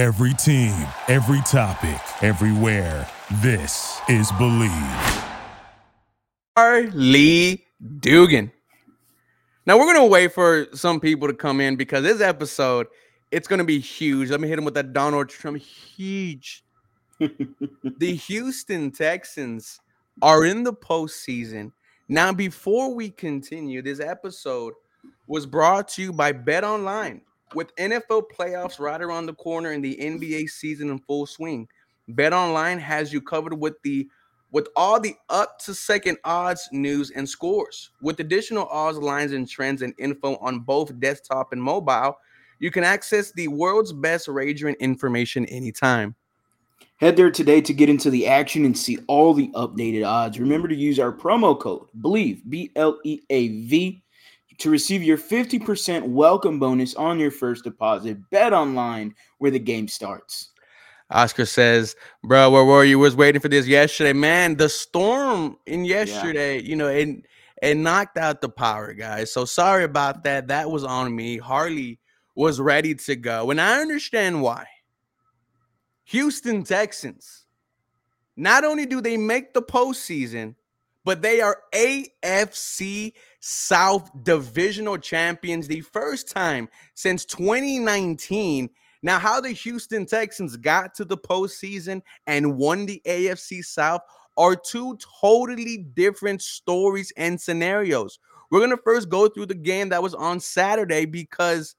Every team, every topic, everywhere. This is Bleav. Lee Dugan. Now we're gonna wait for some people to come in because this episode it's gonna be huge. Let me hit him with that Donald Trump huge. the Houston Texans are in the postseason. Now, before we continue, this episode was brought to you by Bet Online. With NFL playoffs right around the corner and the NBA season in full swing, Bet Online has you covered with the with all the up to second odds, news, and scores. With additional odds, lines, and trends and info on both desktop and mobile, you can access the world's best wagering information anytime. Head there today to get into the action and see all the updated odds. Remember to use our promo code BELIEVE, B L E A V, to receive your 50% welcome bonus on your first deposit. Bet online where the game starts. Oscar says, "Bro, where were you? Was waiting for this yesterday, man. The storm in yesterday, yeah. you know, and it knocked out the power, guys. So sorry about that. That was on me. Harley was ready to go, and I understand why. Houston Texans. Not only do they make the postseason, but they are AFC South divisional champions the first time since 2019 now, how the Houston Texans got to the postseason and won the AFC South are two totally different stories and scenarios. We're going to first go through the game that was on Saturday because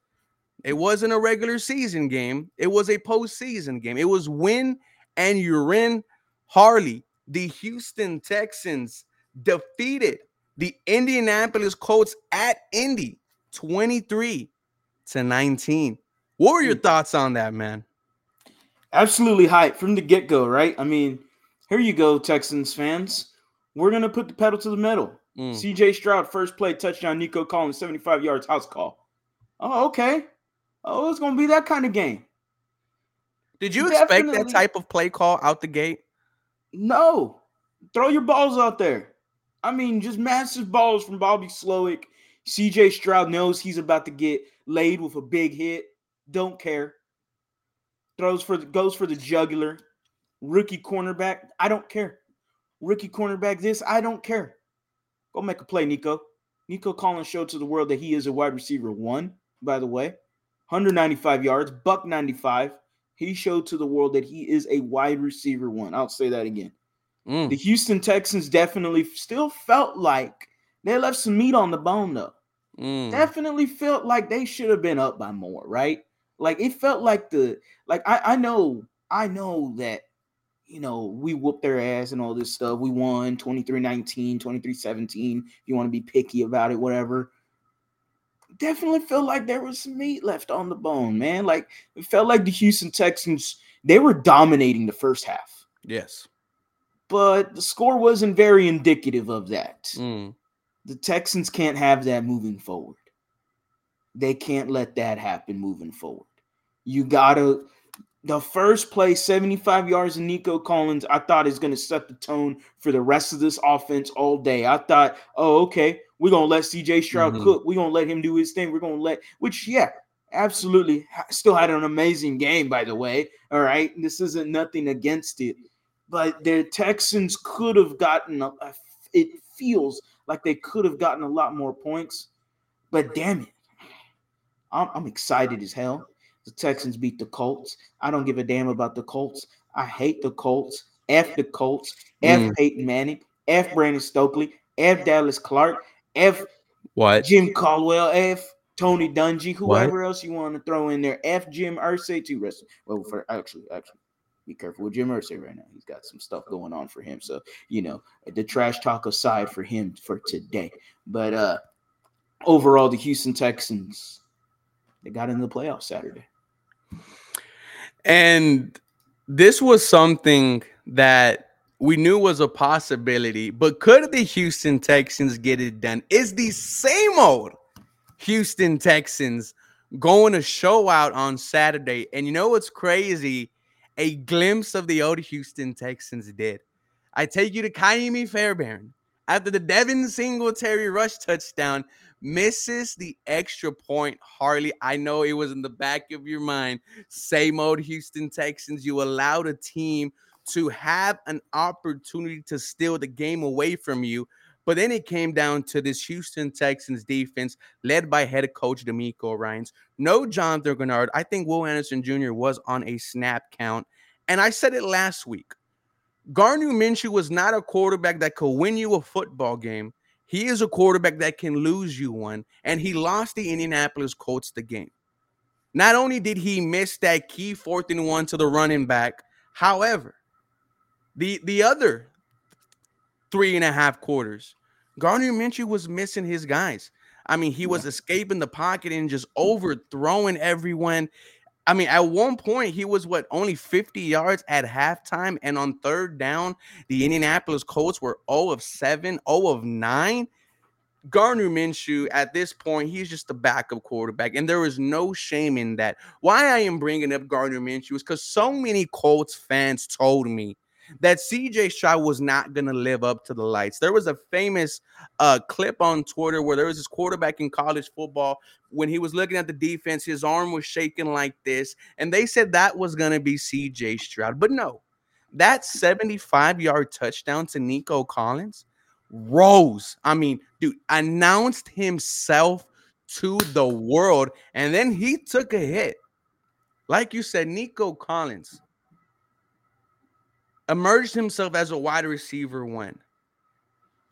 it wasn't a regular season game, it was a postseason game. It was win and you're in. Harley, the Houston Texans defeated the Indianapolis Colts at Indy 23 to 19. What were your mm. thoughts on that, man? Absolutely hype from the get go, right? I mean, here you go, Texans fans. We're gonna put the pedal to the metal. Mm. CJ Stroud, first play, touchdown. Nico Collins, 75 yards, house call. Oh, okay. Oh, it's gonna be that kind of game. Did you Definitely. expect that type of play call out the gate? No. Throw your balls out there. I mean, just massive balls from Bobby Slowik. CJ Stroud knows he's about to get laid with a big hit. Don't care. Throws for the goes for the jugular. Rookie cornerback. I don't care. Rookie cornerback. This I don't care. Go make a play, Nico. Nico Collins showed to the world that he is a wide receiver one. By the way, 195 yards, buck 95. He showed to the world that he is a wide receiver one. I'll say that again. Mm. The Houston Texans definitely still felt like they left some meat on the bone, though. Mm. Definitely felt like they should have been up by more, right? Like it felt like the like I I know I know that you know we whooped their ass and all this stuff. We won 23-19, 23-17 if you want to be picky about it whatever. Definitely felt like there was some meat left on the bone, man. Like it felt like the Houston Texans they were dominating the first half. Yes. But the score wasn't very indicative of that. Mm. The Texans can't have that moving forward. They can't let that happen moving forward. You gotta the first play, 75 yards of Nico Collins, I thought is going to set the tone for the rest of this offense all day. I thought, oh, okay, we're going to let CJ Stroud mm-hmm. cook. We're going to let him do his thing. We're going to let, which, yeah, absolutely. Still had an amazing game, by the way. All right. This isn't nothing against it. But the Texans could have gotten, a, it feels like they could have gotten a lot more points. But damn it. I'm, I'm excited as hell. The Texans beat the Colts. I don't give a damn about the Colts. I hate the Colts. F the Colts. F mm. Peyton Manning. F Brandon Stokley. F Dallas Clark. F what? Jim Caldwell. F Tony Dungy. Whoever what? else you want to throw in there. F Jim Irsay too. Rest. Well, for actually, actually, be careful with Jim Irsay right now. He's got some stuff going on for him. So you know, the trash talk aside for him for today. But uh overall, the Houston Texans they got into the playoffs Saturday. And this was something that we knew was a possibility, but could the Houston Texans get it done? Is the same old Houston Texans going to show out on Saturday? And you know what's crazy? A glimpse of the old Houston Texans did. I take you to Ka'imi Fairbairn. After the Devin Singletary rush touchdown, misses the extra point. Harley, I know it was in the back of your mind. Same old Houston Texans. You allowed a team to have an opportunity to steal the game away from you. But then it came down to this Houston Texans defense led by head coach DeMeco Ryans. No Jonathan Greenard. I think Will Anderson Jr. was on a snap count. And I said it last week. Gardner Minshew was not a quarterback that could win you a football game. He is a quarterback that can lose you one, and he lost the Indianapolis Colts the game. Not only did he miss that key fourth and one to the running back, however, the the other three and a half quarters, Gardner Minshew was missing his guys. I mean, he was escaping the pocket and just overthrowing everyone. I mean, at one point, he was what only 50 yards at halftime. And on third down, the Indianapolis Colts were 0 of 7, 0 of 9. Gardner Minshew, at this point, he's just a backup quarterback, and there is no shame in that. Why I am bringing up Gardner Minshew is because so many Colts fans told me that CJ Stroud was not going to live up to the lights. There was a famous uh, clip on Twitter where there was this quarterback in college football when he was looking at the defense, his arm was shaking like this, and they said that was going to be CJ Stroud. But no, that 75 yard touchdown to Nico Collins rose. I mean, dude, announced himself to the world, and then he took a hit. Like you said, Nico Collins emerged himself as a wide receiver when?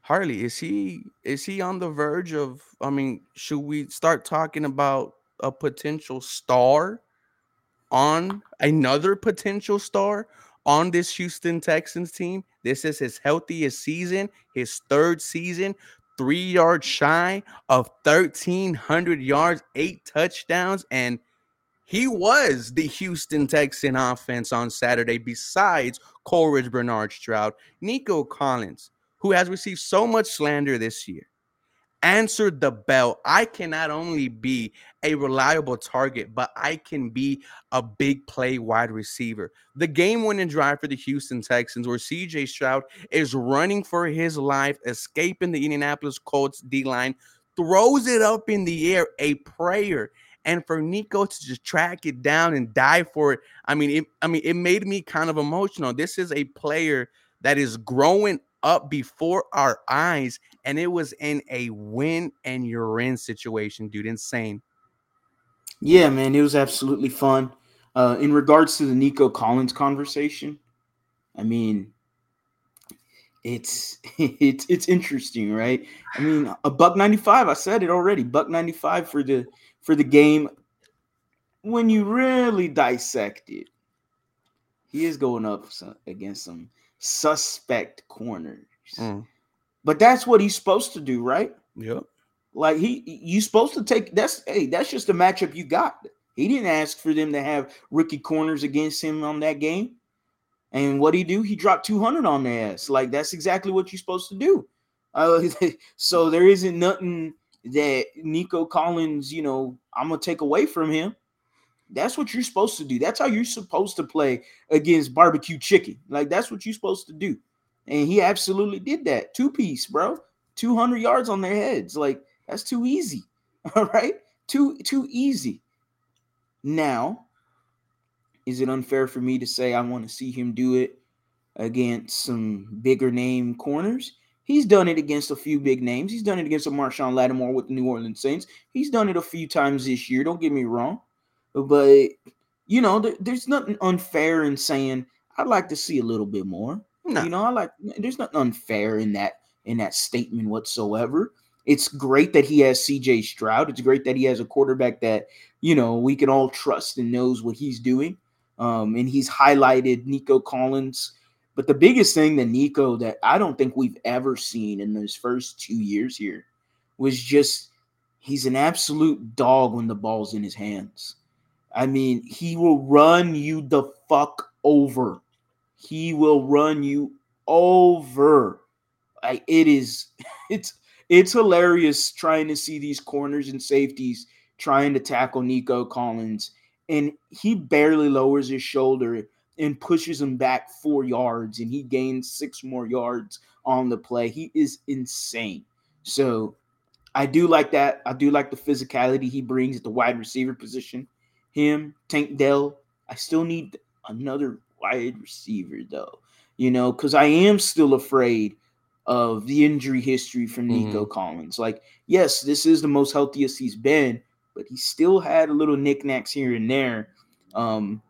Harley is he is he on the verge of I mean should we start talking about a potential star on another potential star on this Houston Texans team? This is his healthiest season his third season 3 yards shy of 1300 yards 8 touchdowns and he was the Houston Texan offense on Saturday, besides Coleridge Bernard Stroud. Nico Collins, who has received so much slander this year, answered the bell. I can not only be a reliable target, but I can be a big play wide receiver. The game winning drive for the Houston Texans, where CJ Stroud is running for his life, escaping the Indianapolis Colts D line, throws it up in the air, a prayer and for Nico to just track it down and die for it, I mean, it, I mean, it made me kind of emotional. This is a player that is growing up before our eyes, and it was in a win and you're in situation, dude. Insane. Yeah, man, it was absolutely fun. Uh, in regards to the Nico Collins conversation, I mean, it's it's it's interesting, right? I mean, a buck ninety five. I said it already. Buck ninety five for the for the game. When you really dissect it, he is going up against some suspect corners. Mm. But that's what he's supposed to do, right? Yep. Like he you supposed to take that's hey, that's just a matchup you got. He didn't ask for them to have rookie corners against him on that game. And what he do? He dropped 200 on their ass. Like that's exactly what you're supposed to do. Uh, so there isn't nothing that Nico Collins, you know, I'm gonna take away from him. That's what you're supposed to do. That's how you're supposed to play against barbecue chicken. Like that's what you're supposed to do. And he absolutely did that. Two piece, bro. 200 yards on their heads. Like that's too easy. All right? Too too easy. Now, is it unfair for me to say I want to see him do it against some bigger name corners? He's done it against a few big names. He's done it against a Marshon Lattimore with the New Orleans Saints. He's done it a few times this year. Don't get me wrong, but you know, there, there's nothing unfair in saying I'd like to see a little bit more. No. You know, I like. There's nothing unfair in that in that statement whatsoever. It's great that he has CJ Stroud. It's great that he has a quarterback that you know we can all trust and knows what he's doing. Um, and he's highlighted Nico Collins but the biggest thing that Nico that I don't think we've ever seen in those first two years here was just he's an absolute dog when the ball's in his hands. I mean, he will run you the fuck over. He will run you over. I, it is it's it's hilarious trying to see these corners and safeties trying to tackle Nico Collins and he barely lowers his shoulder and pushes him back four yards, and he gains six more yards on the play. He is insane. So I do like that. I do like the physicality he brings at the wide receiver position. Him, Tank Dell. I still need another wide receiver though, you know, because I am still afraid of the injury history from Nico mm-hmm. Collins. Like, yes, this is the most healthiest he's been, but he still had a little knickknacks here and there. Um,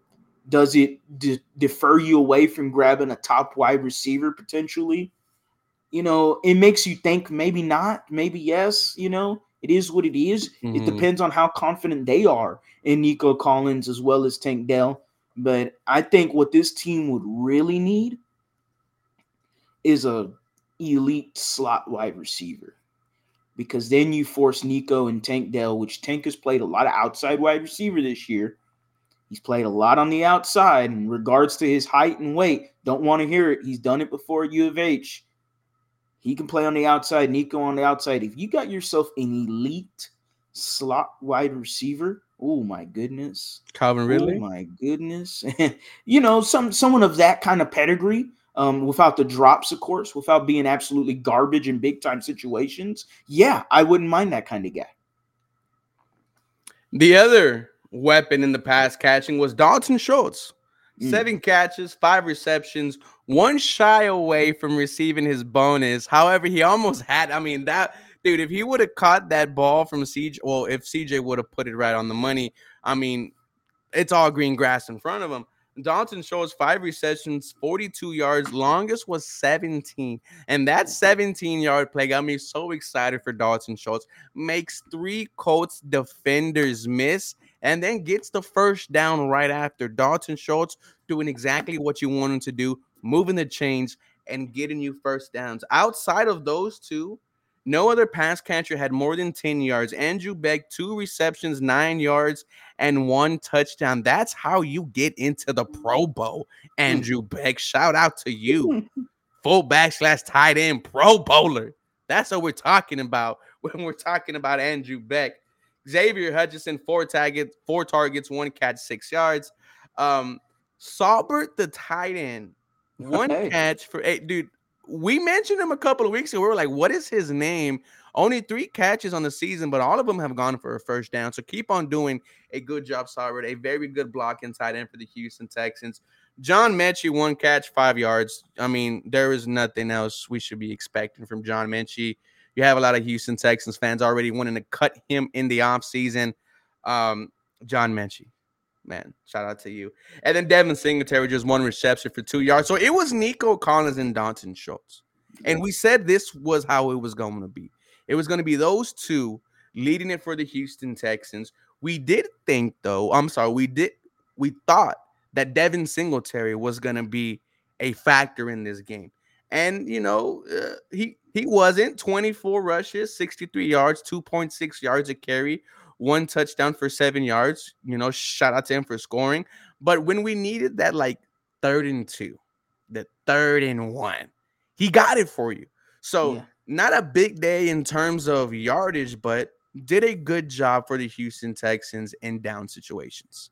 does it de- defer you away from grabbing a top wide receiver potentially? You know, it makes you think maybe not, maybe yes. You know, it is what it is. Mm-hmm. It depends on how confident they are in Nico Collins as well as Tank Dell. But I think what this team would really need is a elite slot wide receiver. Because then you force Nico and Tank Dell, which Tank has played a lot of outside wide receiver this year. He's played a lot on the outside in regards to his height and weight. Don't want to hear it. He's done it before at U of H. He can play on the outside, Nico on the outside. If you got yourself an elite slot wide receiver, oh my goodness. Calvin Ridley. Oh my goodness. you know, some someone of that kind of pedigree um, without the drops, of course, without being absolutely garbage in big time situations, yeah, I wouldn't mind that kind of guy. The other weapon in the pass catching was Dalton Schultz. Mm. Seven catches, five receptions, one shy away from receiving his bonus. However, he almost had, I mean, that dude, if he would have caught that ball from CJ, well, if CJ would have put it right on the money, I mean, it's all green grass in front of him. Dalton Schultz five receptions, 42 yards. Longest was 17. And that 17 yard play got me so excited for Dalton Schultz. Makes three Colts defenders miss and then gets the first down right after. Dalton Schultz doing exactly what you want him to do, moving the chains and getting you first downs. Outside of those two, no other pass catcher had more than 10 yards. Andrew Beck, two receptions, nine yards, and one touchdown. That's how you get into the Pro Bowl, Andrew Beck. Shout out to you. Fullback slash tight end Pro Bowler. That's what we're talking about when we're talking about Andrew Beck. Xavier Hutchinson, four targets, four targets, one catch, six yards. Um, Saubert, the tight end, one catch for eight. Dude, we mentioned him a couple of weeks ago. We were like, what is his name? Only three catches on the season, but all of them have gone for a first down. So keep on doing a good job, Saubert. A very good block inside end for the Houston Texans. John Metchie, one catch, five yards. I mean, there is nothing else we should be expecting from John Metchie. You have a lot of Houston Texans fans already wanting to cut him in the offseason. Um, John Metchie, man, shout out to you. And then Devin Singletary just one reception for two yards. So it was Nico Collins and Dalton Schultz. And we said this was how it was going to be. It was going to be those two leading it for the Houston Texans. We did think, though, I'm sorry, we did, we thought that Devin Singletary was going to be a factor in this game. And, you know, uh, he, he wasn't 24 rushes, 63 yards, 2.6 yards a carry, one touchdown for seven yards. You know, shout out to him for scoring. But when we needed that, like third and two, the third and one, he got it for you. So, yeah. not a big day in terms of yardage, but did a good job for the Houston Texans in down situations.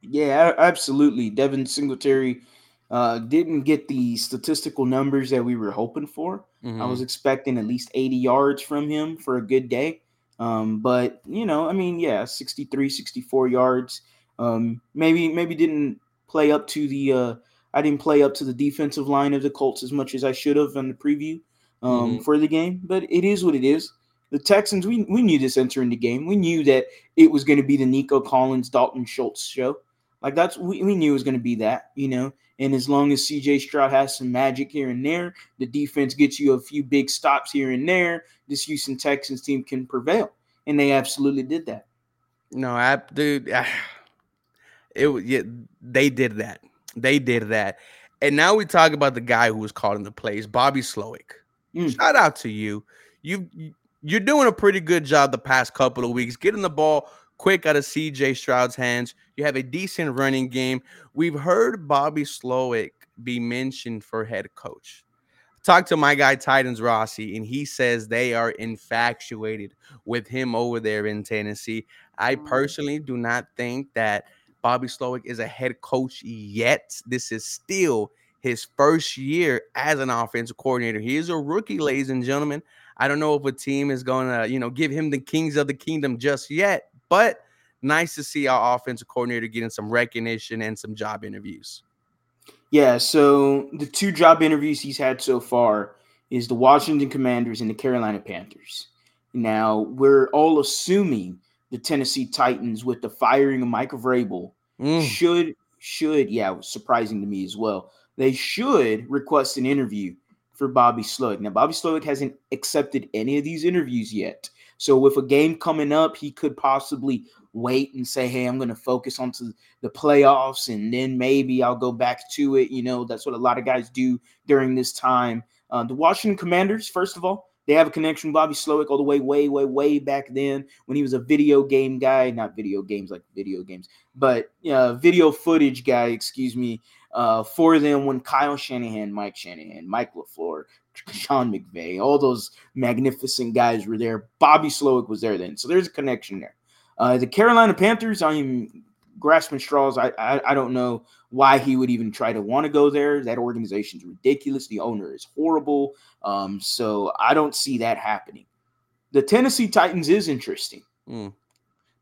Yeah, absolutely. Devin Singletary uh, didn't get the statistical numbers that we were hoping for. Mm-hmm. I was expecting at least 80 yards from him for a good day. Um, but you know, I mean, yeah, 63, 64 yards. Um, maybe, maybe didn't play up to the, uh, I didn't play up to the defensive line of the Colts as much as I should have on the preview um, mm-hmm. for the game, but it is what it is. The Texans, we, we knew this entering the game. We knew that it was going to be the Nico Collins, Dalton Schultz show. Like that's we, we knew it was going to be that, you know. And as long as CJ Stroud has some magic here and there, the defense gets you a few big stops here and there, this Houston Texans team can prevail. And they absolutely did that. No, I dude, I, it was yeah, they did that. They did that. And now we talk about the guy who was calling the plays, Bobby Slowik. Mm. Shout out to you. You you're doing a pretty good job the past couple of weeks, getting the ball quick out of CJ Stroud's hands. You have a decent running game. We've heard Bobby Slowik be mentioned for head coach. Talk to my guy Titans Rossi, and he says they are infatuated with him over there in Tennessee. I personally do not think that Bobby Slowik is a head coach yet. This is still his first year as an offensive coordinator. He is a rookie, ladies and gentlemen. I don't know if a team is going to, you know, give him the kings of the kingdom just yet, but nice to see our offensive coordinator getting some recognition and some job interviews. Yeah, so the two job interviews he's had so far is the Washington Commanders and the Carolina Panthers. Now, we're all assuming the Tennessee Titans with the firing of Mike Vrabel mm. should should yeah, surprising to me as well. They should request an interview for Bobby Slowik. Now, Bobby Slowik hasn't accepted any of these interviews yet. So, with a game coming up, he could possibly wait and say, "Hey, I'm going to focus on the playoffs, and then maybe I'll go back to it." You know, that's what a lot of guys do during this time. Uh, the Washington Commanders, first of all, they have a connection with Bobby Slowik all the way, way, way, way back then when he was a video game guy, not video games like video games, but uh, video footage guy, excuse me, uh, for them when Kyle Shanahan, Mike Shanahan, Mike LaFleur, Sean McVay, all those magnificent guys were there. Bobby Slowik was there then. So there's a connection there. Uh, the Carolina Panthers, I'm grasping straws. I, I, I don't know why he would even try to want to go there. That organization is ridiculous. The owner is horrible. Um, so I don't see that happening. The Tennessee Titans is interesting mm.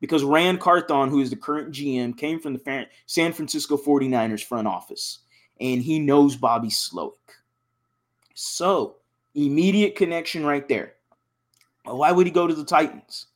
because Ran Carthon, who is the current GM, came from the San Francisco 49ers front office and he knows Bobby Slowik. So immediate connection right there. Why would he go to the Titans?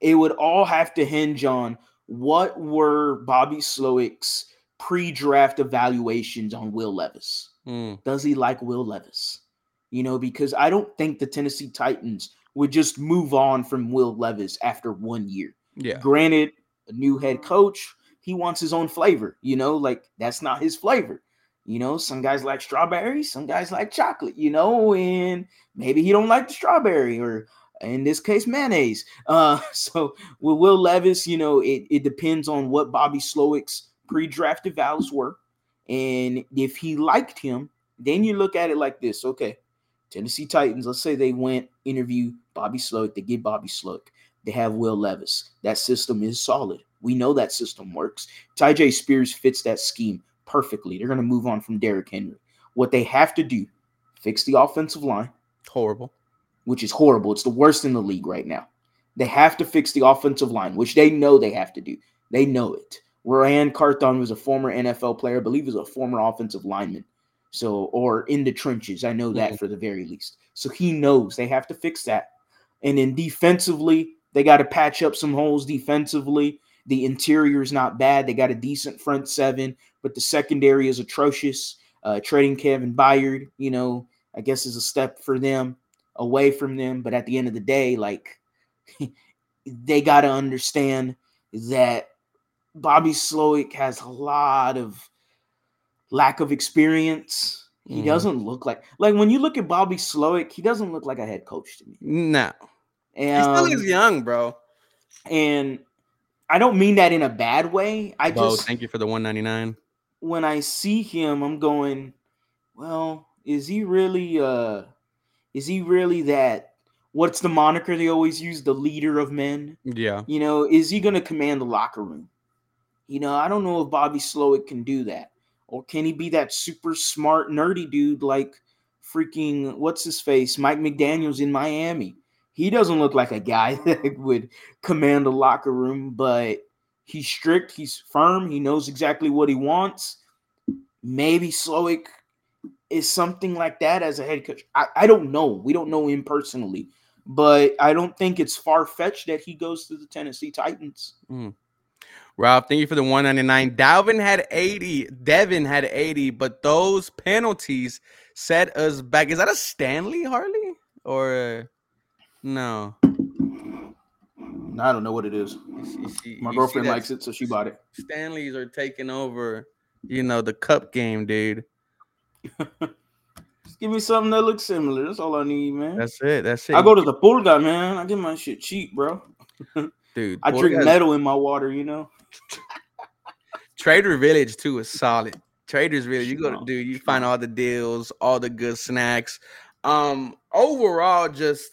It would all have to hinge on what were Bobby Slowik's pre-draft evaluations on Will Levis? Mm. Does he like Will Levis? You know, because I don't think the Tennessee Titans would just move on from Will Levis after one year. Yeah. Granted, a new head coach, he wants his own flavor. You know, like that's not his flavor. You know, some guys like strawberry, some guys like chocolate, you know, and maybe he don't like the strawberry or in this case, mayonnaise. Uh, so with Will Levis, you know, it, it depends on what Bobby Slowik's pre-drafted values were. And if he liked him, then you look at it like this. Okay, Tennessee Titans, let's say they went interview Bobby Slowik, they get Bobby Slowik. They have Will Levis. That system is solid. We know that system works. Tyjae Spears fits that scheme perfectly. They're going to move on from Derrick Henry. What they have to do, fix the offensive line. Horrible which is horrible. It's the worst in the league right now. They have to fix the offensive line, which they know they have to do. They know it. Ryan Carthon was a former NFL player, I believe was a former offensive lineman. So, or in the trenches. I know that mm-hmm. for the very least. So he knows they have to fix that. And then defensively, they got to patch up some holes defensively. The interior is not bad. They got a decent front seven, but the secondary is atrocious. Uh, trading Kevin Byard, you know, I guess is a step for them away from them. But at the end of the day, like they got to understand that Bobby Slowik has a lot of lack of experience. He mm doesn't look like like when you look at Bobby Slowik, he doesn't look like a head coach to me. No, and, he still is young, bro. And I don't mean that in a bad way. I oh, just thank you for the one ninety nine. When I see him, I'm going, well, is he really uh is he really that? What's the moniker they always use? The leader of men. Yeah. You know, is he going to command the locker room? You know, I don't know if Bobby Slowik can do that, or can he be that super smart nerdy dude like freaking what's his face, Mike McDaniel's in Miami? He doesn't look like a guy that would command a locker room, but he's strict, he's firm, he knows exactly what he wants. Maybe Slowik is something like that as a head coach? I, I don't know. We don't know him personally, but I don't think it's far fetched that he goes to the Tennessee Titans. Mm. Rob, thank you for the 199. Dalvin had 80. Devin had 80, but those penalties set us back. Is that a Stanley Harley or no? I don't know what it is. You see, My girlfriend likes it, so she bought it. Stanleys are taking over, you know, the cup game, dude. Just give me something that looks similar. That's all I need, man. That's it. That's it. I go to the Pulga, man. I get my shit cheap, bro. Dude, I drink metal in my water, you know. Trader Village too is solid. Traders Village, you go to do, you find all the deals, all the good snacks. Um, overall, just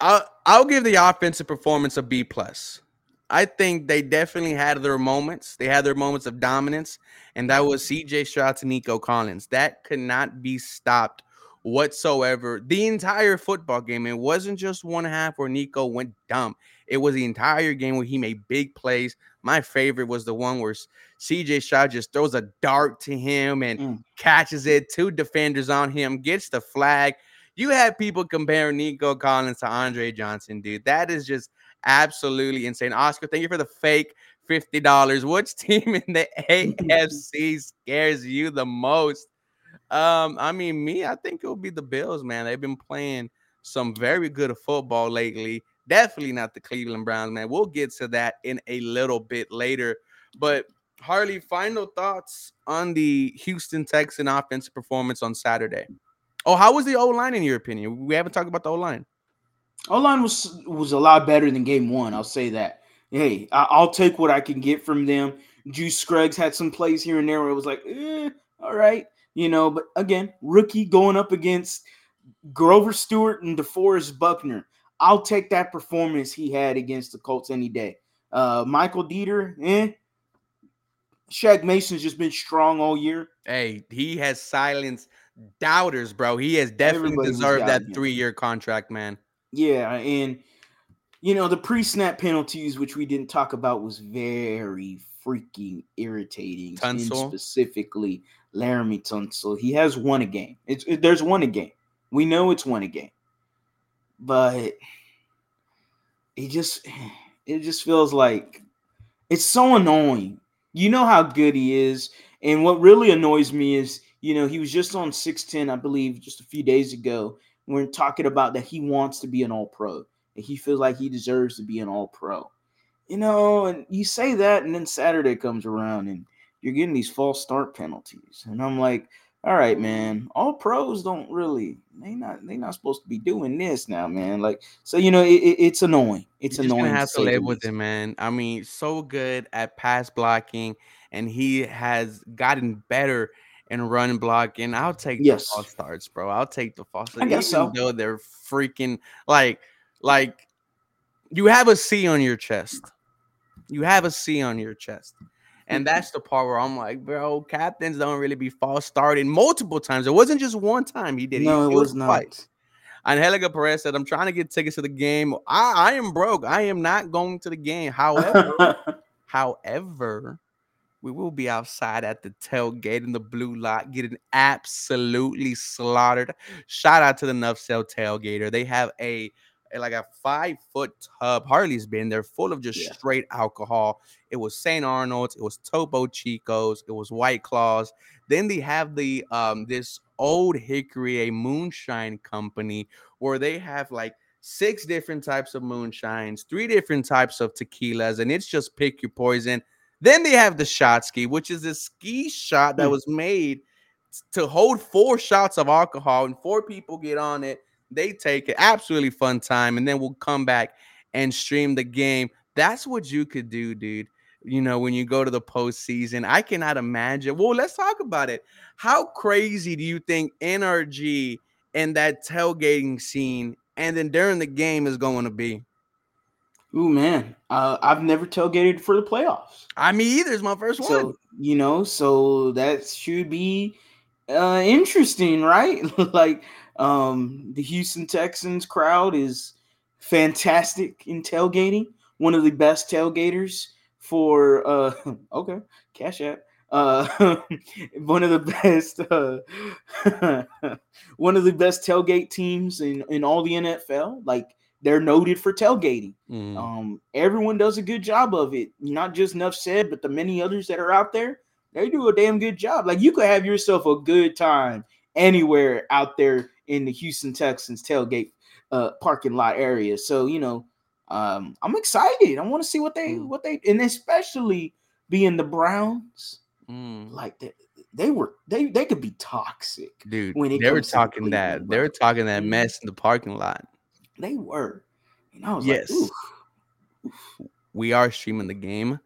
I'll I'll give the offensive performance a B plus. I think they definitely had their moments. They had their moments of dominance, and that was CJ Stroud to Nico Collins. That could not be stopped whatsoever. The entire football game. It wasn't just one half where Nico went dumb. It was the entire game where he made big plays. My favorite was the one where CJ Stroud just throws a dart to him and mm. catches it. Two defenders on him, gets the flag. You had people comparing Nico Collins to Andre Johnson, dude. That is just absolutely insane. Oscar, thank you for the fake $50. Which team in the AFC scares you the most? Um, I mean, me, I think it will be the Bills, man. They've been playing some very good football lately. Definitely not the Cleveland Browns, man. We'll get to that in a little bit later. But Harley, final thoughts on the Houston Texan offensive performance on Saturday. Oh, how was the O line in your opinion? We haven't talked about the O line. O line was was a lot better than game one. I'll say that. Hey, I, will take what I can get from them. Juice Scruggs had some plays here and there where it was like, eh, all right, you know. But again, rookie going up against Grover Stewart and DeForest Buckner. I'll take that performance he had against the Colts any day. Uh, Michael Deiter, eh. Shaq Mason's just been strong all year. Hey, he has silenced doubters, bro. He has definitely Everybody deserved that three year contract, man. Yeah, and you know the pre-snap penalties, which we didn't talk about, was very freaking irritating. Tunsil. Specifically, Laremy Tunsil. He has won a game. It's it, there's one a game. We know it's one a game, but it just it just feels like it's so annoying. You know how good he is, and what really annoys me is you know he was just on 610 i believe just a few days ago we're talking about that he wants to be an all pro and he feels like he deserves to be an all pro you know and you say that and then saturday comes around and you're getting these false start penalties. And i'm like all right man all pros don't really they not they not supposed to be doing this now man. Like so you know it, it, it's annoying. It's you're annoying to have to live with it man. I mean so good at pass blocking and he has gotten better and run blocking. I'll take yes. the false starts, bro. I'll take the false starts. I guess even so. though they're freaking like like you have a C on your chest. You have a C on your chest. And mm-hmm. that's the part where I'm like, bro, captains don't really be false starting multiple times. It wasn't just one time he did it. No, it, was, was not. Twice. Angelica Perez said, I'm trying to get tickets to the game. I, I am broke. I am not going to the game. However, however, we will be outside at the tailgate in the blue lot, getting absolutely slaughtered. Shout out to the Nuff Said tailgater. They have a, like a five foot tub. Harley's been there, full of just yeah. straight alcohol. It was St. Arnold's, it was Topo Chicos, it was White Claws. Then they have the um this old hickory, a moonshine company, where they have like six different types of moonshines, three different types of tequilas, and it's just pick your poison. Then they have the shot ski, which is a ski shot that hmm. was made to hold four shots of alcohol, and four people get on it. They take it. Absolutely fun time. And then we'll come back and stream the game. That's what you could do, dude. You know, when you go to the postseason, I cannot imagine. Well, let's talk about it. How crazy do you think NRG and that tailgating scene and then during the game is going to be? Ooh man, uh, I've never tailgated for the playoffs. I mean, either. It's my first one. So you know, so that should be uh, interesting, right? like um, the Houston Texans crowd is fantastic in tailgating. One of the best tailgaters for uh, okay, Cash App. Uh, one of the best, uh, one of the best tailgate teams in in all the NFL. Like they're noted for tailgating. Mm. Um, everyone does a good job of it. Not just Nuff said, but the many others that are out there, they do a damn good job. Like you could have yourself a good time anywhere out there in the Houston Texans tailgate uh, parking lot area. So you know, um, I'm excited. I want to see what they mm. what they and especially being the Browns, mm. like they, they were they they could be toxic, dude. When they were talking that they were talking that mess in the parking lot. They were. And I was yes. like, Oof. We are streaming the game.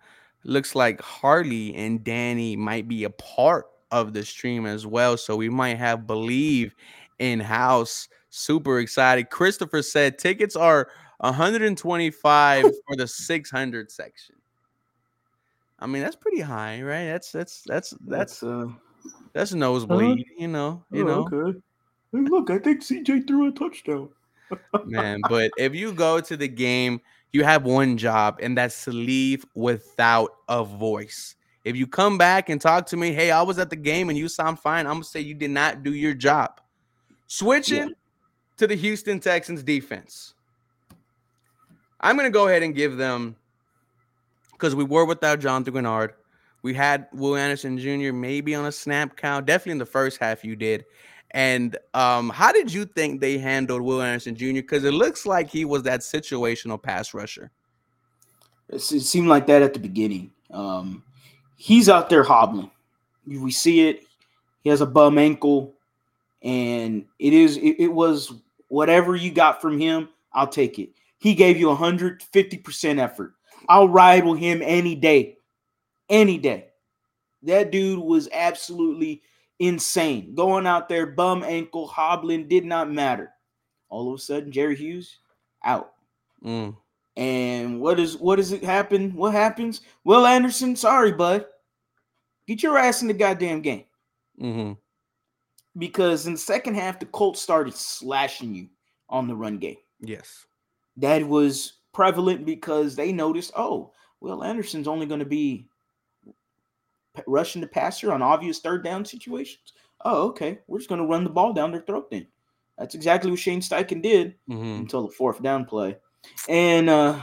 Looks like Harley and Danny might be a part of the stream as well. So we might have Bleav in house. Super excited. Christopher said tickets are 125 for the 600 section. I mean, that's pretty high, right? That's that's that's that's uh that's nosebleed, uh, you know, you oh, know. Okay. Hey, look, I think CJ threw a touchdown. Man, but if you go to the game, you have one job, and that's to leave without a voice. If you come back and talk to me, hey, I was at the game and you sound fine, I'm gonna say you did not do your job. Switching yeah. to the Houston Texans defense. I'm gonna go ahead and give them because we were without Jonathan Greenard. We had Will Anderson Jr. maybe on a snap count. Definitely in the first half, you did. And um, how did you think they handled Will Anderson Jr.? Because it looks like he was that situational pass rusher. It seemed like that at the beginning. Um, he's out there hobbling. We see it. He has a bum ankle, and it is it, it was whatever you got from him. I'll take it. He gave you 150% effort. I'll ride with him any day. Any day. That dude was absolutely insane. Going out there, bum ankle, hobbling, did not matter. All of a sudden, Jerry Hughes out. Mm. And what is what does it happen? What happens? Will Anderson, sorry, bud. Get your ass in the goddamn game. Mm-hmm. Because in the second half, the Colts started slashing you on the run game. Yes. That was prevalent because they noticed, oh, Will Anderson's only going to be rushing the passer on obvious third down situations. Oh, okay. We're just going to run the ball down their throat then. That's exactly what Shane Steichen did mm-hmm. until the fourth down play. And uh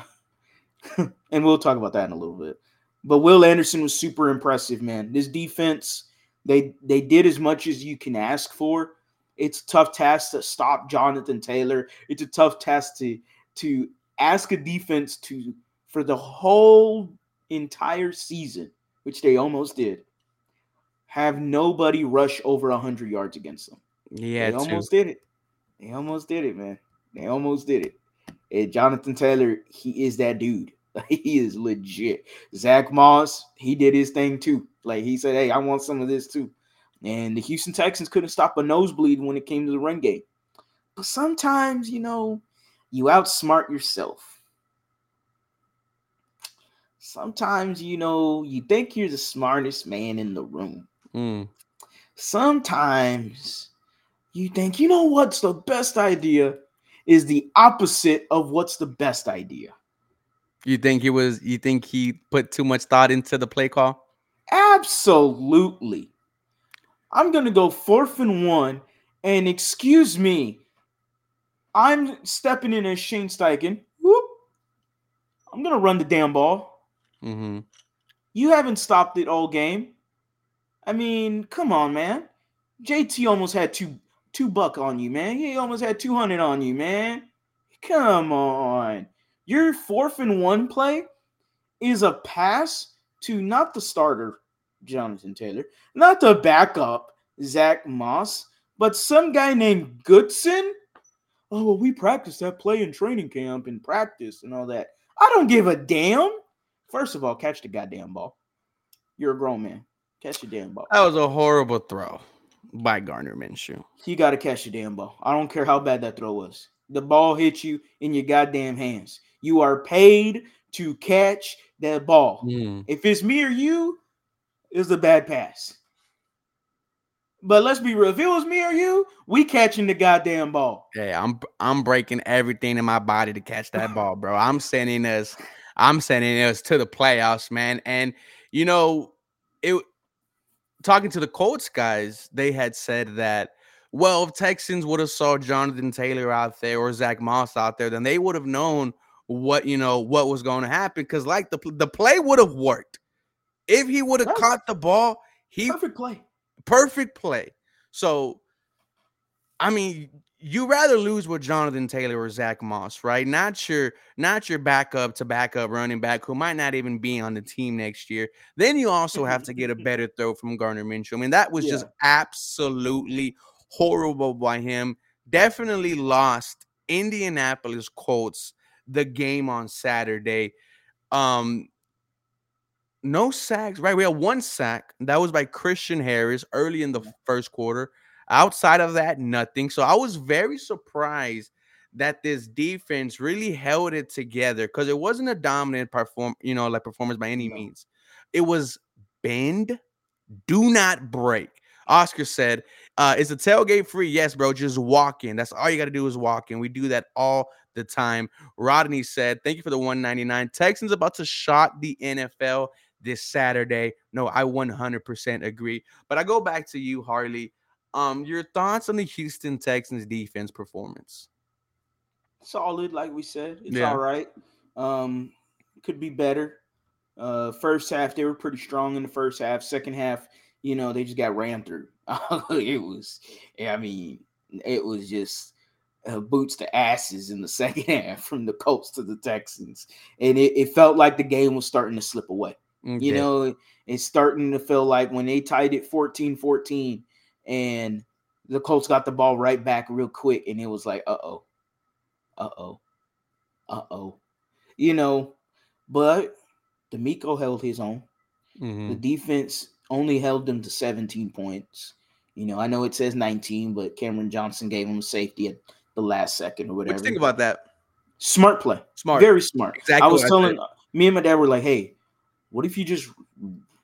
and we'll talk about that in a little bit. But Will Anderson was super impressive, man. This defense, they they did as much as you can ask for. It's a tough task to stop Jonathan Taylor. It's a tough task to to ask a defense to for the whole entire season which they almost did, have nobody rush over 100 yards against them. Yeah, they almost did it. They almost did it, man. They almost did it. And Jonathan Taylor, he is that dude. he is legit. Zach Moss, he did his thing too. Like he said, "Hey, I want some of this too." And the Houston Texans couldn't stop a nosebleed when it came to the run game. But sometimes, you know, you outsmart yourself sometimes you know you think you're the smartest man in the room. Mm. Sometimes you think, you know what's the best idea is the opposite of what's the best idea. You think he was you think he put too much thought into the play call? Absolutely. I'm gonna go fourth and one, and excuse me, I'm stepping in as Shane Steichen. Whoop. I'm gonna run the damn ball. Mm-hmm. You haven't stopped it all game. I mean, come on, man. JT almost had two two buck on you, man. He almost had 200 on you, man. Come on. Your fourth and one play is a pass to not the starter, Jonathan Taylor, not the backup, Zach Moss, but some guy named Goodson. Oh, well, we practiced that play in training camp and practice and all that. I don't give a damn. First of all, catch the goddamn ball. You're a grown man. Catch the damn ball. That was a horrible throw by Gardner Minshew. You got to catch the damn ball. I don't care how bad that throw was. The ball hit you in your goddamn hands. You are paid to catch that ball. Mm. If it's me or you, it's a bad pass. But let's be real. If it was me or you, we catching the goddamn ball. Yeah, I'm I'm breaking everything in my body to catch that ball, bro. I'm sending us I'm sending us to the playoffs, man. And you know, it talking to the Colts guys, they had said that well, if Texans would have saw Jonathan Taylor out there or Zach Moss out there, then they would have known what you know what was going to happen. Because like the the play would have worked if he would have caught the ball. He perfect play, perfect play. So, I mean, you rather lose with Jonathan Taylor or Zach Moss, right? Not your not your backup to backup running back who might not even be on the team next year. Then you also have to get a better throw from Gardner Minshew. I mean, that was yeah. just absolutely horrible by him. Definitely lost Indianapolis Colts the game on Saturday. Um no sacks, right? We had one sack. That was by Christian Harris early in the first quarter. Outside of that, nothing. So I was very surprised that this defense really held it together because it wasn't a dominant perform, you know, like performance by any means. It was bend, do not break. Oscar said, uh, "Is the tailgate free?" Yes, bro. Just walk in. That's all you got to do is walk in. We do that all the time. Rodney said, "Thank you for the 199." Texans about to shot the NFL this Saturday. No, I 100% agree. But I go back to you, Harley. Um, your thoughts on the Houston Texans defense performance? Solid, like we said. It's yeah. all right. Um, could be better. Uh, first half they were pretty strong in the first half. Second half, you know, they just got ran through. it was, I mean, it was just uh, boots to asses in the second half from the Colts to the Texans, and it, it felt like the game was starting to slip away. Okay. You know, it's starting to feel like when they tied it 14-14 and the Colts got the ball right back real quick, and it was like, uh oh, uh oh, uh oh, you know. But DeMeco held his own. Mm-hmm. The defense only held them to 17 points. You know, I know it says 19, but Cameron Johnson gave him safety at the last second or whatever. What do you think about that? Smart play. Smart. Very smart. Exactly. I was telling I me and my dad were like, hey, what if you just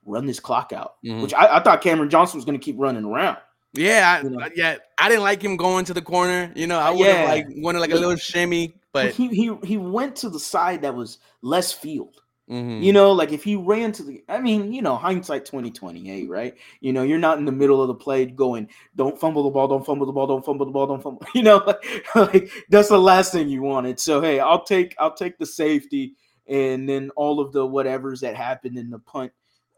run this clock out? Mm-hmm. Which I, I, thought Cameron Johnson was going to keep running around. Yeah, I, you know? yeah. I didn't like him going to the corner. You know, I would have yeah. like wanted like a little shimmy, but he he he went to the side that was less field. Mm-hmm. You know, like if he ran to the, I mean, you know, hindsight 2028, right? You know, you're not in the middle of the play going, don't fumble the ball, don't fumble the ball, don't fumble the ball, don't fumble. You know, like, like that's the last thing you wanted. So hey, I'll take I'll take the safety and then all of the whatevers that happened in the punt,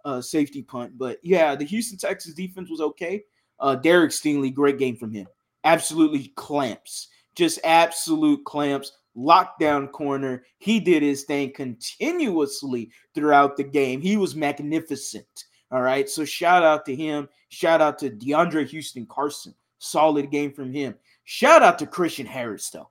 uh, safety punt. But yeah, the Houston Texas defense was okay. Uh, Derek Stingley, great game from him. Absolutely clamps, just absolute clamps lockdown corner. He did his thing continuously throughout the game. He was magnificent. All right. So shout out to him. Shout out to DeAndre Houston Carson. Solid game from him. Shout out to Christian Harris, though.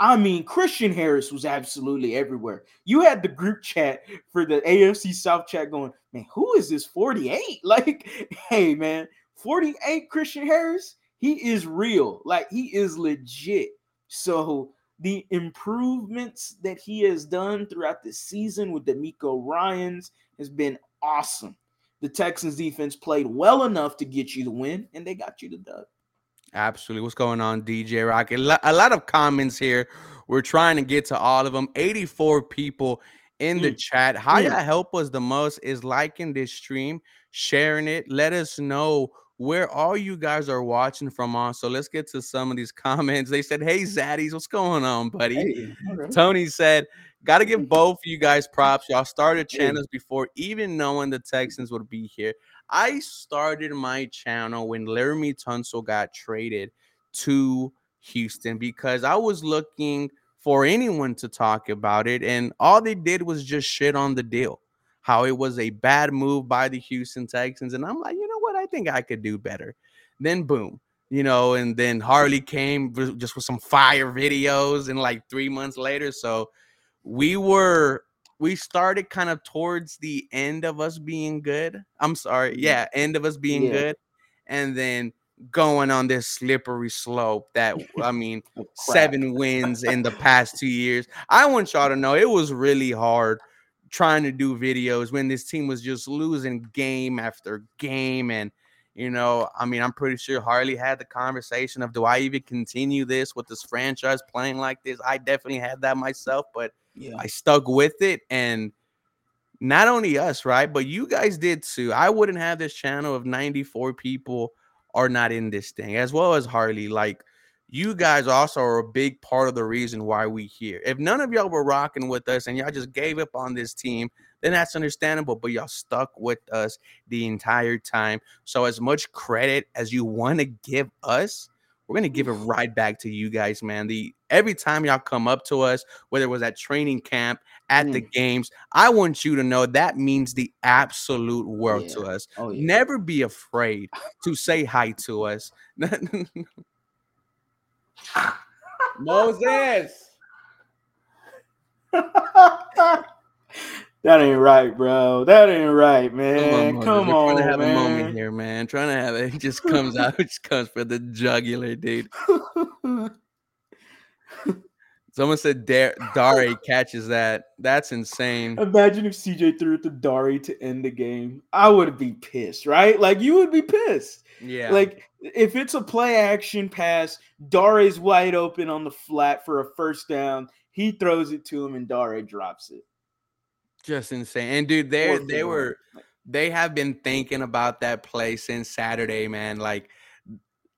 I mean, Christian Harris was absolutely everywhere. You had the group chat for the AFC South chat going, man, who is this 48? Like, hey, man, 48 Christian Harris, he is real. Like, he is legit. So the improvements that he has done throughout the season with DeMeco Ryans has been awesome. The Texans defense played well enough to get you the win, and they got you the dub. Absolutely. What's going on, DJ Rocket? A lot of comments here. We're trying to get to all of them. 84 people in the mm. chat. How mm. y'all help us the most is liking this stream, sharing it. Let us know where all you guys are watching from on. So let's get to some of these comments. They said, Hey Zaddies, what's going on, buddy? Hey, Tony said, Gotta give both you guys props. Y'all started channels before even knowing the Texans would be here. I started my channel when Laremy Tunsil got traded to Houston because I was looking for anyone to talk about it, and all they did was just shit on the deal. How it was a bad move by the Houston Texans. And I'm like, you know what? I think I could do better. Then boom, you know, and then Harley came just with some fire videos, and like three months later, so we were we started kind of towards the end of us being good. I'm sorry, mm-hmm. yeah, end of us being yeah. good, and then going on this slippery slope that I mean, oh, seven wins in the past two years. I want y'all to know it was really hard trying to do videos when this team was just losing game after game. And, you know, I mean, I'm pretty sure Harley had the conversation of do I even continue this with this franchise playing like this? I definitely had that myself, but yeah. I stuck with it. And not only us, right? But you guys did too. I wouldn't have this channel of 94 people are not in this thing, as well as Harley. Like, you guys also are a big part of the reason why we here. If none of y'all were rocking with us and y'all just gave up on this team, then that's understandable. But y'all stuck with us the entire time. So as much credit as you want to give us, we're gonna give it right back to you guys, man. The every time y'all come up to us, whether it was at training camp, at mm. the games, I want you to know that means the absolute world yeah. to us. Oh, yeah. Never be afraid to say hi to us. Moses. that ain't right, bro. That ain't right, man. Come on, Come on trying to have man. a moment here, man. Trying to have it. It just comes out. It just comes for the jugular, dude. Someone said Dar- Dare catches that. That's insane. Imagine if CJ threw it to Dare to end the game. I would be pissed, right? Like you would be pissed. Yeah. Like if it's a play action pass, Dare's wide open on the flat for a first down. He throws it to him and Dare drops it. Just insane. And dude, they they were they have been thinking about that play since Saturday, man. Like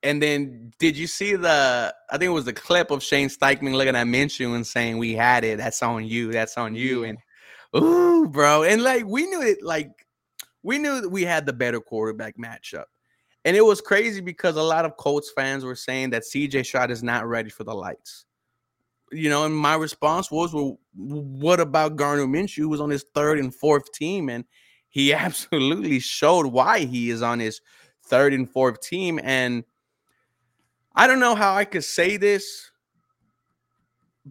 and then did you see the I think it was the clip of Shane Steichen looking at Minshew and saying, We had it, that's on you, that's on you. And ooh, bro. And like we knew it, like we knew that we had the better quarterback matchup. And it was crazy because a lot of Colts fans were saying that CJ Stroud is not ready for the lights. You know, and my response was, well, what about Gardner Minshew, who was on his third and fourth team? And he absolutely showed why he is on his third and fourth team. And I don't know how I could say this,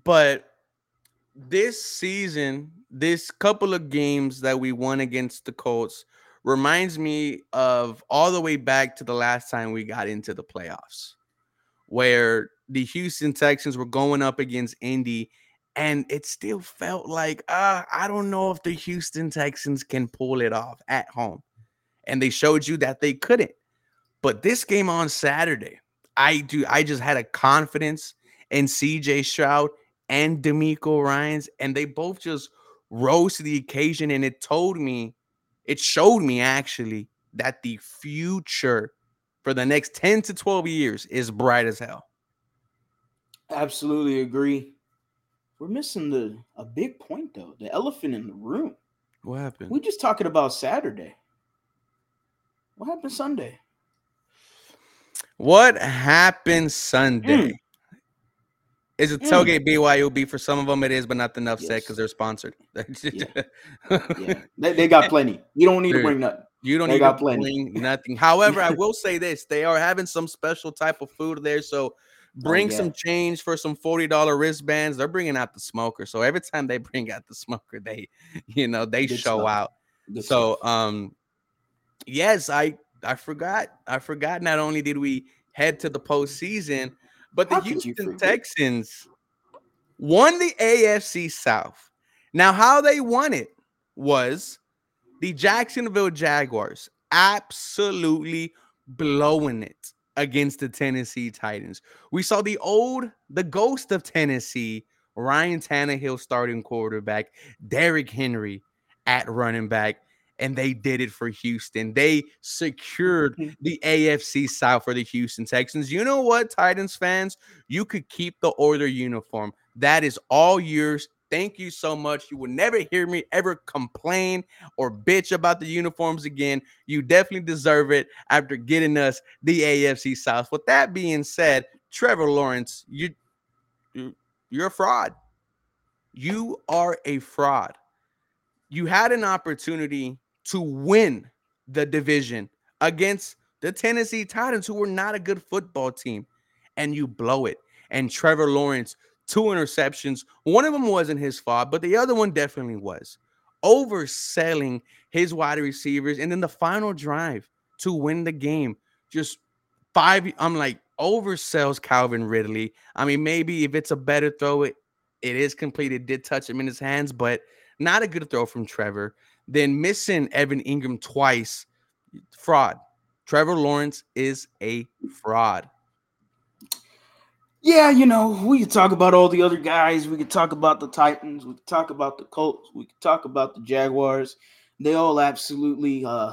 but this season, this couple of games that we won against the Colts reminds me of all the way back to the last time we got into the playoffs, where the Houston Texans were going up against Indy, and it still felt like, uh, I don't know if the Houston Texans can pull it off at home. And they showed you that they couldn't. But this game on Saturday, I do I just had a confidence in CJ Stroud and DeMeco Ryans, and they both just rose to the occasion. And it told me, it showed me actually that the future for the next 10 to 12 years is bright as hell. Absolutely agree. We're missing the a big point though, the elephant in the room. What happened? We just talking about Saturday. What happened Sunday? What happened Sunday? Is it Mm. tailgate BYOB for some of them? It is, but not enough said because they're sponsored. Yeah, they, they got plenty. You don't need Dude. to bring nothing. You don't They need got to plenty. bring nothing. However, I will say this: they are having some special type of food there. So bring Oh, yeah. some change for some forty dollar wristbands. They're bringing out the smoker. So every time they bring out the smoker, they, you know, they Good show stuff. out. Good So stuff. um, yes, I I forgot. I forgot. Not only did we head to the postseason, but the How Houston? Texans won the AFC South. Now, how they won it was the Jacksonville Jaguars absolutely blowing it against the Tennessee Titans. We saw the old, the ghost of Tennessee, Ryan Tannehill starting quarterback, Derrick Henry at running back, and they did it for Houston. They secured mm-hmm. the AFC South for the Houston Texans. You know what, Titans fans? You could keep the Oiler uniform. That is all yours. Thank you so much. You will never hear me ever complain or bitch about the uniforms again. You definitely deserve it after getting us the AFC South. With that being said, Trevor Lawrence, you, you you're a fraud. You are a fraud. You had an opportunity to win the division against the Tennessee Titans, who were not a good football team, and you blow it. And Trevor Lawrence, two interceptions. One of them wasn't his fault, but the other one definitely was. Overselling his wide receivers, and then the final drive to win the game. Just five. I'm like, oversells Calvin Ridley. I mean, maybe if it's a better throw, it it is completed. Did touch him in his hands, but not a good throw from Trevor. Then missing Evan Engram twice, fraud. Trevor Lawrence is a fraud. Yeah, you know, we could talk about all the other guys. We could talk about the Titans. We could talk about the Colts. We could talk about the Jaguars. They all absolutely uh